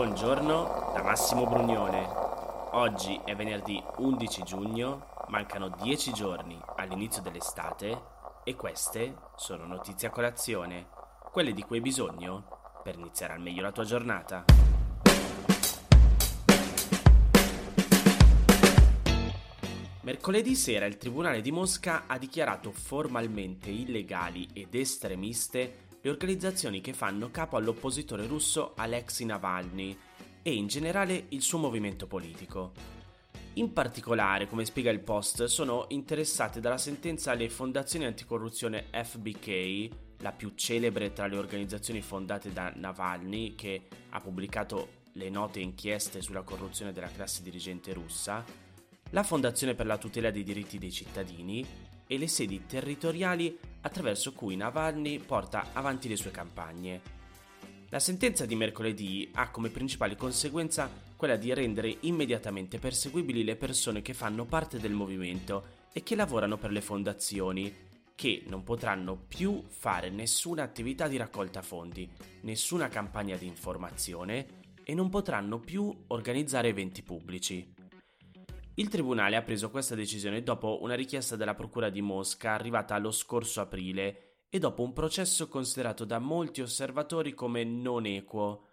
Buongiorno da Massimo Brugnone. Oggi è venerdì 11 giugno, mancano 10 giorni all'inizio dell'estate e queste sono notizie a colazione, quelle di cui hai bisogno per iniziare al meglio la tua giornata. Mercoledì sera il Tribunale di Mosca ha dichiarato formalmente illegali ed estremiste le organizzazioni che fanno capo all'oppositore russo Alexei Navalny e in generale il suo movimento politico. In particolare, come spiega il Post, sono interessate dalla sentenza le fondazioni anticorruzione FBK, la più celebre tra le organizzazioni fondate da Navalny, che ha pubblicato le note inchieste sulla corruzione della classe dirigente russa, la Fondazione per la tutela dei diritti dei cittadini e le sedi territoriali attraverso cui Navalny porta avanti le sue campagne. La sentenza di mercoledì ha come principale conseguenza quella di rendere immediatamente perseguibili le persone che fanno parte del movimento e che lavorano per le fondazioni, che non potranno più fare nessuna attività di raccolta fondi, nessuna campagna di informazione e non potranno più organizzare eventi pubblici. Il tribunale ha preso questa decisione dopo una richiesta della Procura di Mosca arrivata lo scorso aprile e dopo un processo considerato da molti osservatori come non equo.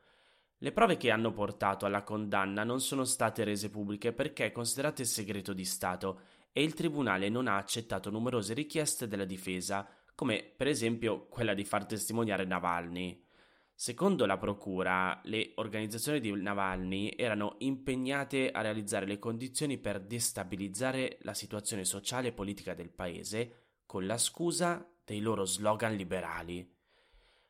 Le prove che hanno portato alla condanna non sono state rese pubbliche perché considerate segreto di Stato e il tribunale non ha accettato numerose richieste della difesa, come per esempio quella di far testimoniare Navalny. Secondo la procura, le organizzazioni di Navalny erano impegnate a realizzare le condizioni per destabilizzare la situazione sociale e politica del paese con la scusa dei loro slogan liberali.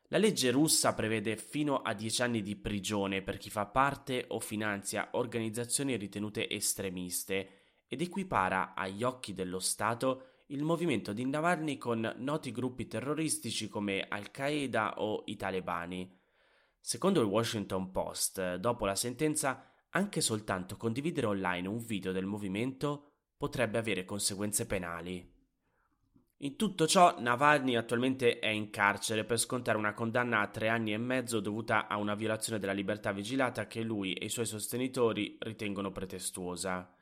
La legge russa prevede fino a 10 anni di prigione per chi fa parte o finanzia organizzazioni ritenute estremiste ed equipara agli occhi dello Stato il movimento di Navalny con noti gruppi terroristici come Al-Qaeda o i talebani. Secondo il Washington Post, dopo la sentenza, anche soltanto condividere online un video del movimento potrebbe avere conseguenze penali. In tutto ciò, Navalny attualmente è in carcere per scontare una condanna a tre anni e mezzo dovuta a una violazione della libertà vigilata che lui e i suoi sostenitori ritengono pretestuosa.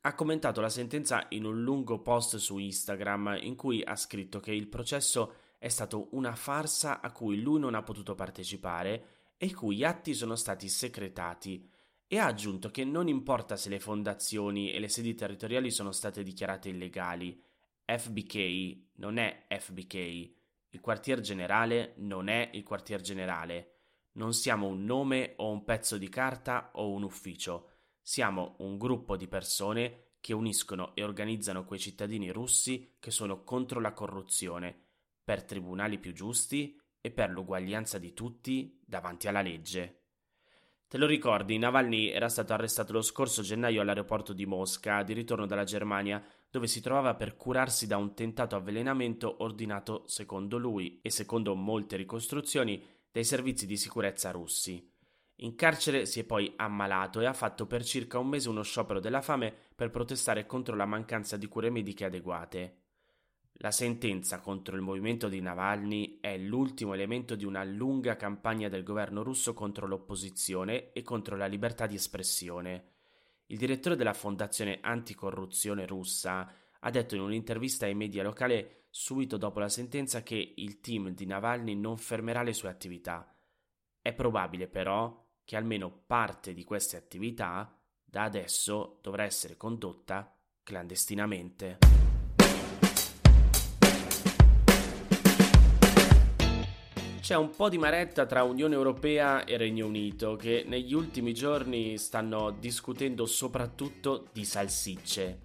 Ha commentato la sentenza in un lungo post su Instagram in cui ha scritto che il processo è stato una farsa a cui lui non ha potuto partecipare e i cui atti sono stati secretati. E ha aggiunto che non importa se le fondazioni e le sedi territoriali sono state dichiarate illegali, FBK non è FBK, il quartier generale non è il quartier generale, non siamo un nome o un pezzo di carta o un ufficio, siamo un gruppo di persone che uniscono e organizzano quei cittadini russi che sono contro la corruzione per tribunali più giusti e per l'uguaglianza di tutti davanti alla legge. Te lo ricordi, Navalny era stato arrestato lo scorso gennaio all'aeroporto di Mosca, di ritorno dalla Germania, dove si trovava per curarsi da un tentato avvelenamento ordinato, secondo lui e secondo molte ricostruzioni, dai servizi di sicurezza russi. In carcere si è poi ammalato e ha fatto per circa un mese uno sciopero della fame per protestare contro la mancanza di cure mediche adeguate. La sentenza contro il movimento di Navalny è l'ultimo elemento di una lunga campagna del governo russo contro l'opposizione e contro la libertà di espressione. Il direttore della Fondazione Anticorruzione russa ha detto in un'intervista ai media locali subito dopo la sentenza che il team di Navalny non fermerà le sue attività. È probabile però che almeno parte di queste attività da adesso dovrà essere condotta clandestinamente. C'è un po' di maretta tra Unione Europea e Regno Unito che negli ultimi giorni stanno discutendo soprattutto di salsicce.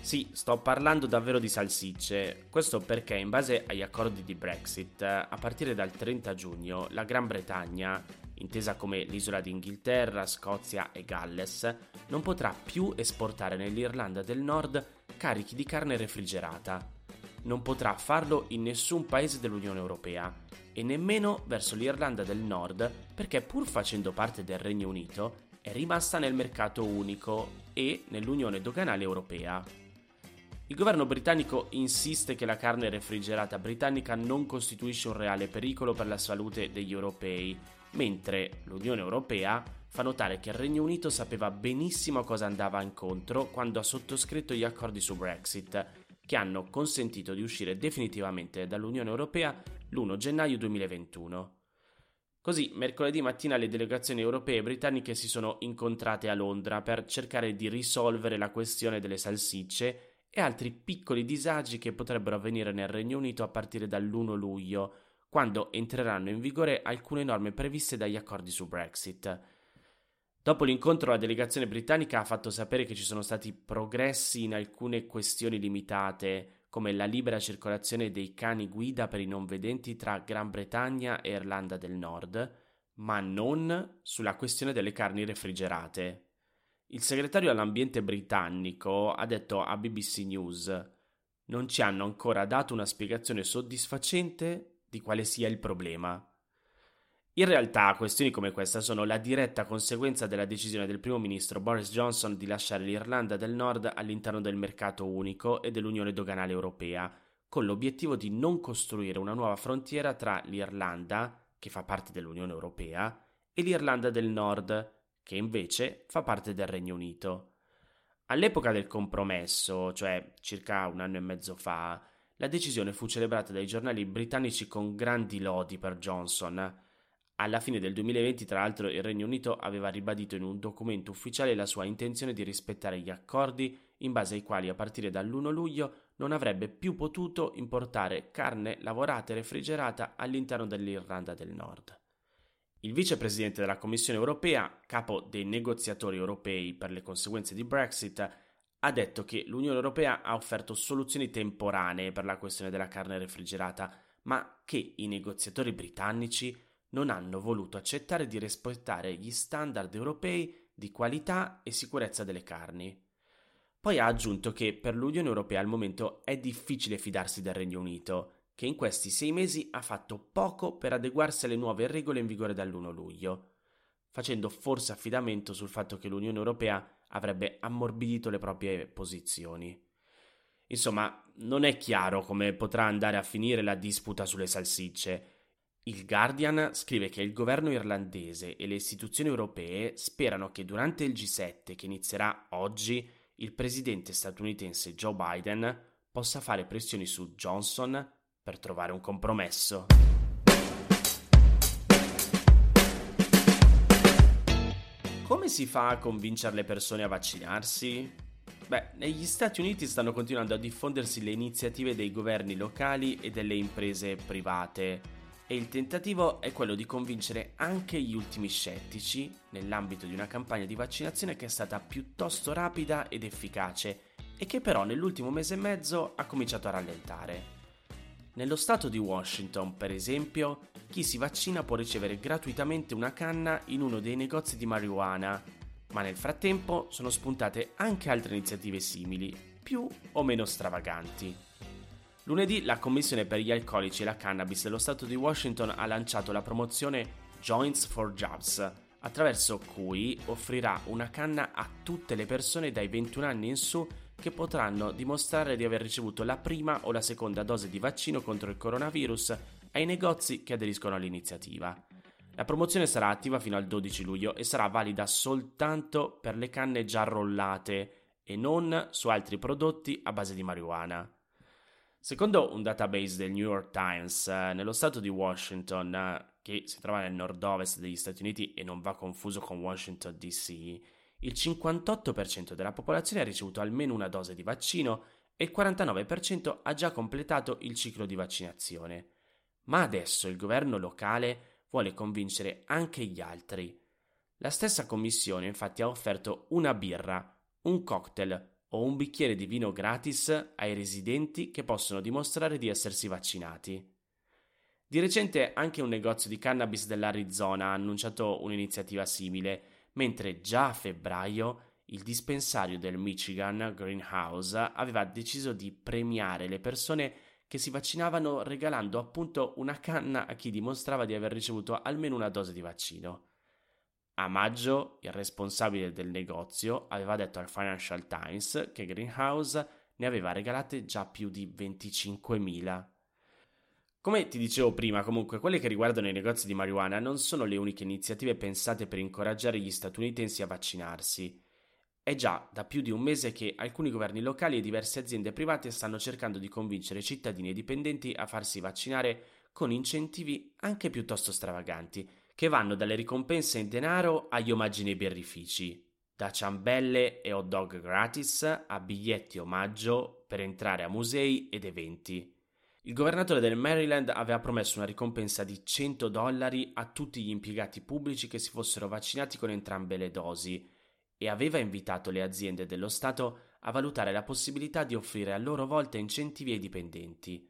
Sì, sto parlando davvero di salsicce, questo perché in base agli accordi di Brexit, a partire dal 30 giugno, la Gran Bretagna, intesa come l'isola d'Inghilterra, Scozia e Galles, non potrà più esportare nell'Irlanda del Nord carichi di carne refrigerata. Non potrà farlo in nessun paese dell'Unione Europea e nemmeno verso l'Irlanda del Nord perché pur facendo parte del Regno Unito è rimasta nel mercato unico e nell'Unione doganale europea. Il governo britannico insiste che la carne refrigerata britannica non costituisce un reale pericolo per la salute degli europei mentre l'Unione Europea fa notare che il Regno Unito sapeva benissimo cosa andava incontro quando ha sottoscritto gli accordi su Brexit, che hanno consentito di uscire definitivamente dall'Unione Europea l'1 gennaio 2021. Così, mercoledì mattina le delegazioni europee e britanniche si sono incontrate a Londra per cercare di risolvere la questione delle salsicce e altri piccoli disagi che potrebbero avvenire nel Regno Unito a partire dall'1 luglio, quando entreranno in vigore alcune norme previste dagli accordi su Brexit. Dopo l'incontro la delegazione britannica ha fatto sapere che ci sono stati progressi in alcune questioni limitate, come la libera circolazione dei cani guida per i non vedenti tra Gran Bretagna e Irlanda del Nord, ma non sulla questione delle carni refrigerate. Il segretario all'ambiente britannico ha detto a BBC News non ci hanno ancora dato una spiegazione soddisfacente di quale sia il problema. In realtà questioni come questa sono la diretta conseguenza della decisione del primo ministro Boris Johnson di lasciare l'Irlanda del Nord all'interno del mercato unico e dell'Unione doganale europea, con l'obiettivo di non costruire una nuova frontiera tra l'Irlanda, che fa parte dell'Unione europea, e l'Irlanda del Nord, che invece fa parte del Regno Unito. All'epoca del compromesso, cioè circa un anno e mezzo fa, la decisione fu celebrata dai giornali britannici con grandi lodi per Johnson, alla fine del 2020, tra l'altro, il Regno Unito aveva ribadito in un documento ufficiale la sua intenzione di rispettare gli accordi in base ai quali a partire dall'1 luglio non avrebbe più potuto importare carne lavorata e refrigerata all'interno dell'Irlanda del Nord. Il vicepresidente della Commissione europea, capo dei negoziatori europei per le conseguenze di Brexit, ha detto che l'Unione europea ha offerto soluzioni temporanee per la questione della carne refrigerata, ma che i negoziatori britannici non hanno voluto accettare di rispettare gli standard europei di qualità e sicurezza delle carni. Poi ha aggiunto che per l'Unione Europea al momento è difficile fidarsi del Regno Unito, che in questi sei mesi ha fatto poco per adeguarsi alle nuove regole in vigore dall'1 luglio, facendo forse affidamento sul fatto che l'Unione Europea avrebbe ammorbidito le proprie posizioni. Insomma, non è chiaro come potrà andare a finire la disputa sulle salsicce, il Guardian scrive che il governo irlandese e le istituzioni europee sperano che durante il G7 che inizierà oggi il presidente statunitense Joe Biden possa fare pressioni su Johnson per trovare un compromesso. Come si fa a convincere le persone a vaccinarsi? Beh, negli Stati Uniti stanno continuando a diffondersi le iniziative dei governi locali e delle imprese private e il tentativo è quello di convincere anche gli ultimi scettici nell'ambito di una campagna di vaccinazione che è stata piuttosto rapida ed efficace e che però nell'ultimo mese e mezzo ha cominciato a rallentare. Nello stato di Washington, per esempio, chi si vaccina può ricevere gratuitamente una canna in uno dei negozi di marijuana, ma nel frattempo sono spuntate anche altre iniziative simili, più o meno stravaganti. Lunedì la Commissione per gli alcolici e la cannabis dello Stato di Washington ha lanciato la promozione Joints for Jobs, attraverso cui offrirà una canna a tutte le persone dai 21 anni in su che potranno dimostrare di aver ricevuto la prima o la seconda dose di vaccino contro il coronavirus ai negozi che aderiscono all'iniziativa. La promozione sarà attiva fino al 12 luglio e sarà valida soltanto per le canne già rollate e non su altri prodotti a base di marijuana. Secondo un database del New York Times, eh, nello stato di Washington, eh, che si trova nel nord-ovest degli Stati Uniti e non va confuso con Washington DC, il 58% della popolazione ha ricevuto almeno una dose di vaccino e il 49% ha già completato il ciclo di vaccinazione. Ma adesso il governo locale vuole convincere anche gli altri. La stessa commissione infatti ha offerto una birra, un cocktail o un bicchiere di vino gratis ai residenti che possono dimostrare di essersi vaccinati. Di recente anche un negozio di cannabis dell'Arizona ha annunciato un'iniziativa simile, mentre già a febbraio il dispensario del Michigan Greenhouse aveva deciso di premiare le persone che si vaccinavano regalando appunto una canna a chi dimostrava di aver ricevuto almeno una dose di vaccino. A maggio il responsabile del negozio aveva detto al Financial Times che Greenhouse ne aveva regalate già più di 25.000. Come ti dicevo prima, comunque, quelle che riguardano i negozi di marijuana non sono le uniche iniziative pensate per incoraggiare gli statunitensi a vaccinarsi. È già da più di un mese che alcuni governi locali e diverse aziende private stanno cercando di convincere cittadini e dipendenti a farsi vaccinare con incentivi anche piuttosto stravaganti, che vanno dalle ricompense in denaro agli omaggi nei birrifici, da ciambelle e hot dog gratis a biglietti omaggio per entrare a musei ed eventi. Il governatore del Maryland aveva promesso una ricompensa di 100 dollari a tutti gli impiegati pubblici che si fossero vaccinati con entrambe le dosi e aveva invitato le aziende dello Stato a valutare la possibilità di offrire a loro volta incentivi ai dipendenti.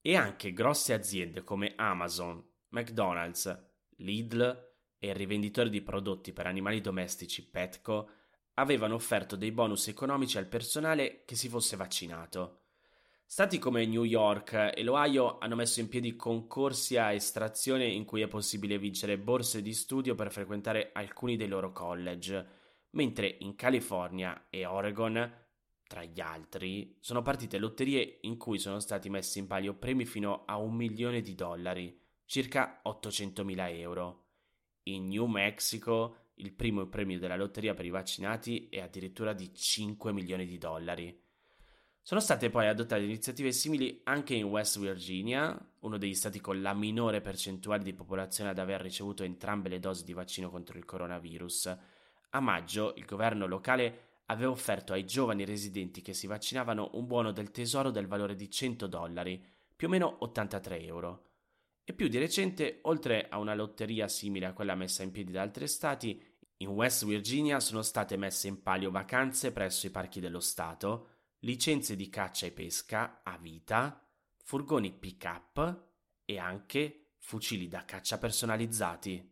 E anche grosse aziende come Amazon, McDonald's, Lidl e il rivenditore di prodotti per animali domestici Petco avevano offerto dei bonus economici al personale che si fosse vaccinato. Stati come New York e l'Ohio hanno messo in piedi concorsi a estrazione in cui è possibile vincere borse di studio per frequentare alcuni dei loro college, mentre in California e Oregon, tra gli altri, sono partite lotterie in cui sono stati messi in palio premi fino a un milione di dollari, circa 800.000 euro. In New Mexico il primo premio della lotteria per i vaccinati è addirittura di 5 milioni di dollari. Sono state poi adottate iniziative simili anche in West Virginia, uno degli stati con la minore percentuale di popolazione ad aver ricevuto entrambe le dosi di vaccino contro il coronavirus. A maggio il governo locale aveva offerto ai giovani residenti che si vaccinavano un buono del tesoro del valore di 100 dollari, più o meno 83 euro. E più di recente, oltre a una lotteria simile a quella messa in piedi da altri stati, in West Virginia sono state messe in palio vacanze presso i parchi dello Stato, licenze di caccia e pesca a vita, furgoni pick-up e anche fucili da caccia personalizzati.